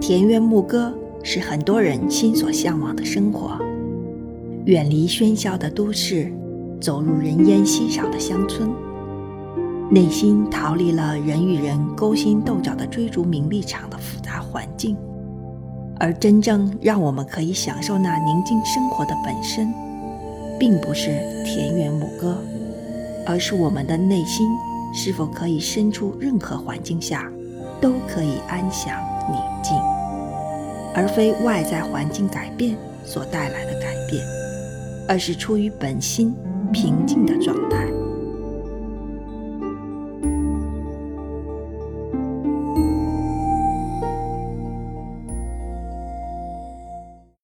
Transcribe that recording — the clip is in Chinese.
田园牧歌是很多人心所向往的生活。远离喧嚣的都市，走入人烟稀少的乡村，内心逃离了人与人勾心斗角的追逐名利场的复杂环境，而真正让我们可以享受那宁静生活的本身，并不是田园牧歌，而是我们的内心是否可以身处任何环境下，都可以安详。宁静，而非外在环境改变所带来的改变。而是出于本心平静的状态。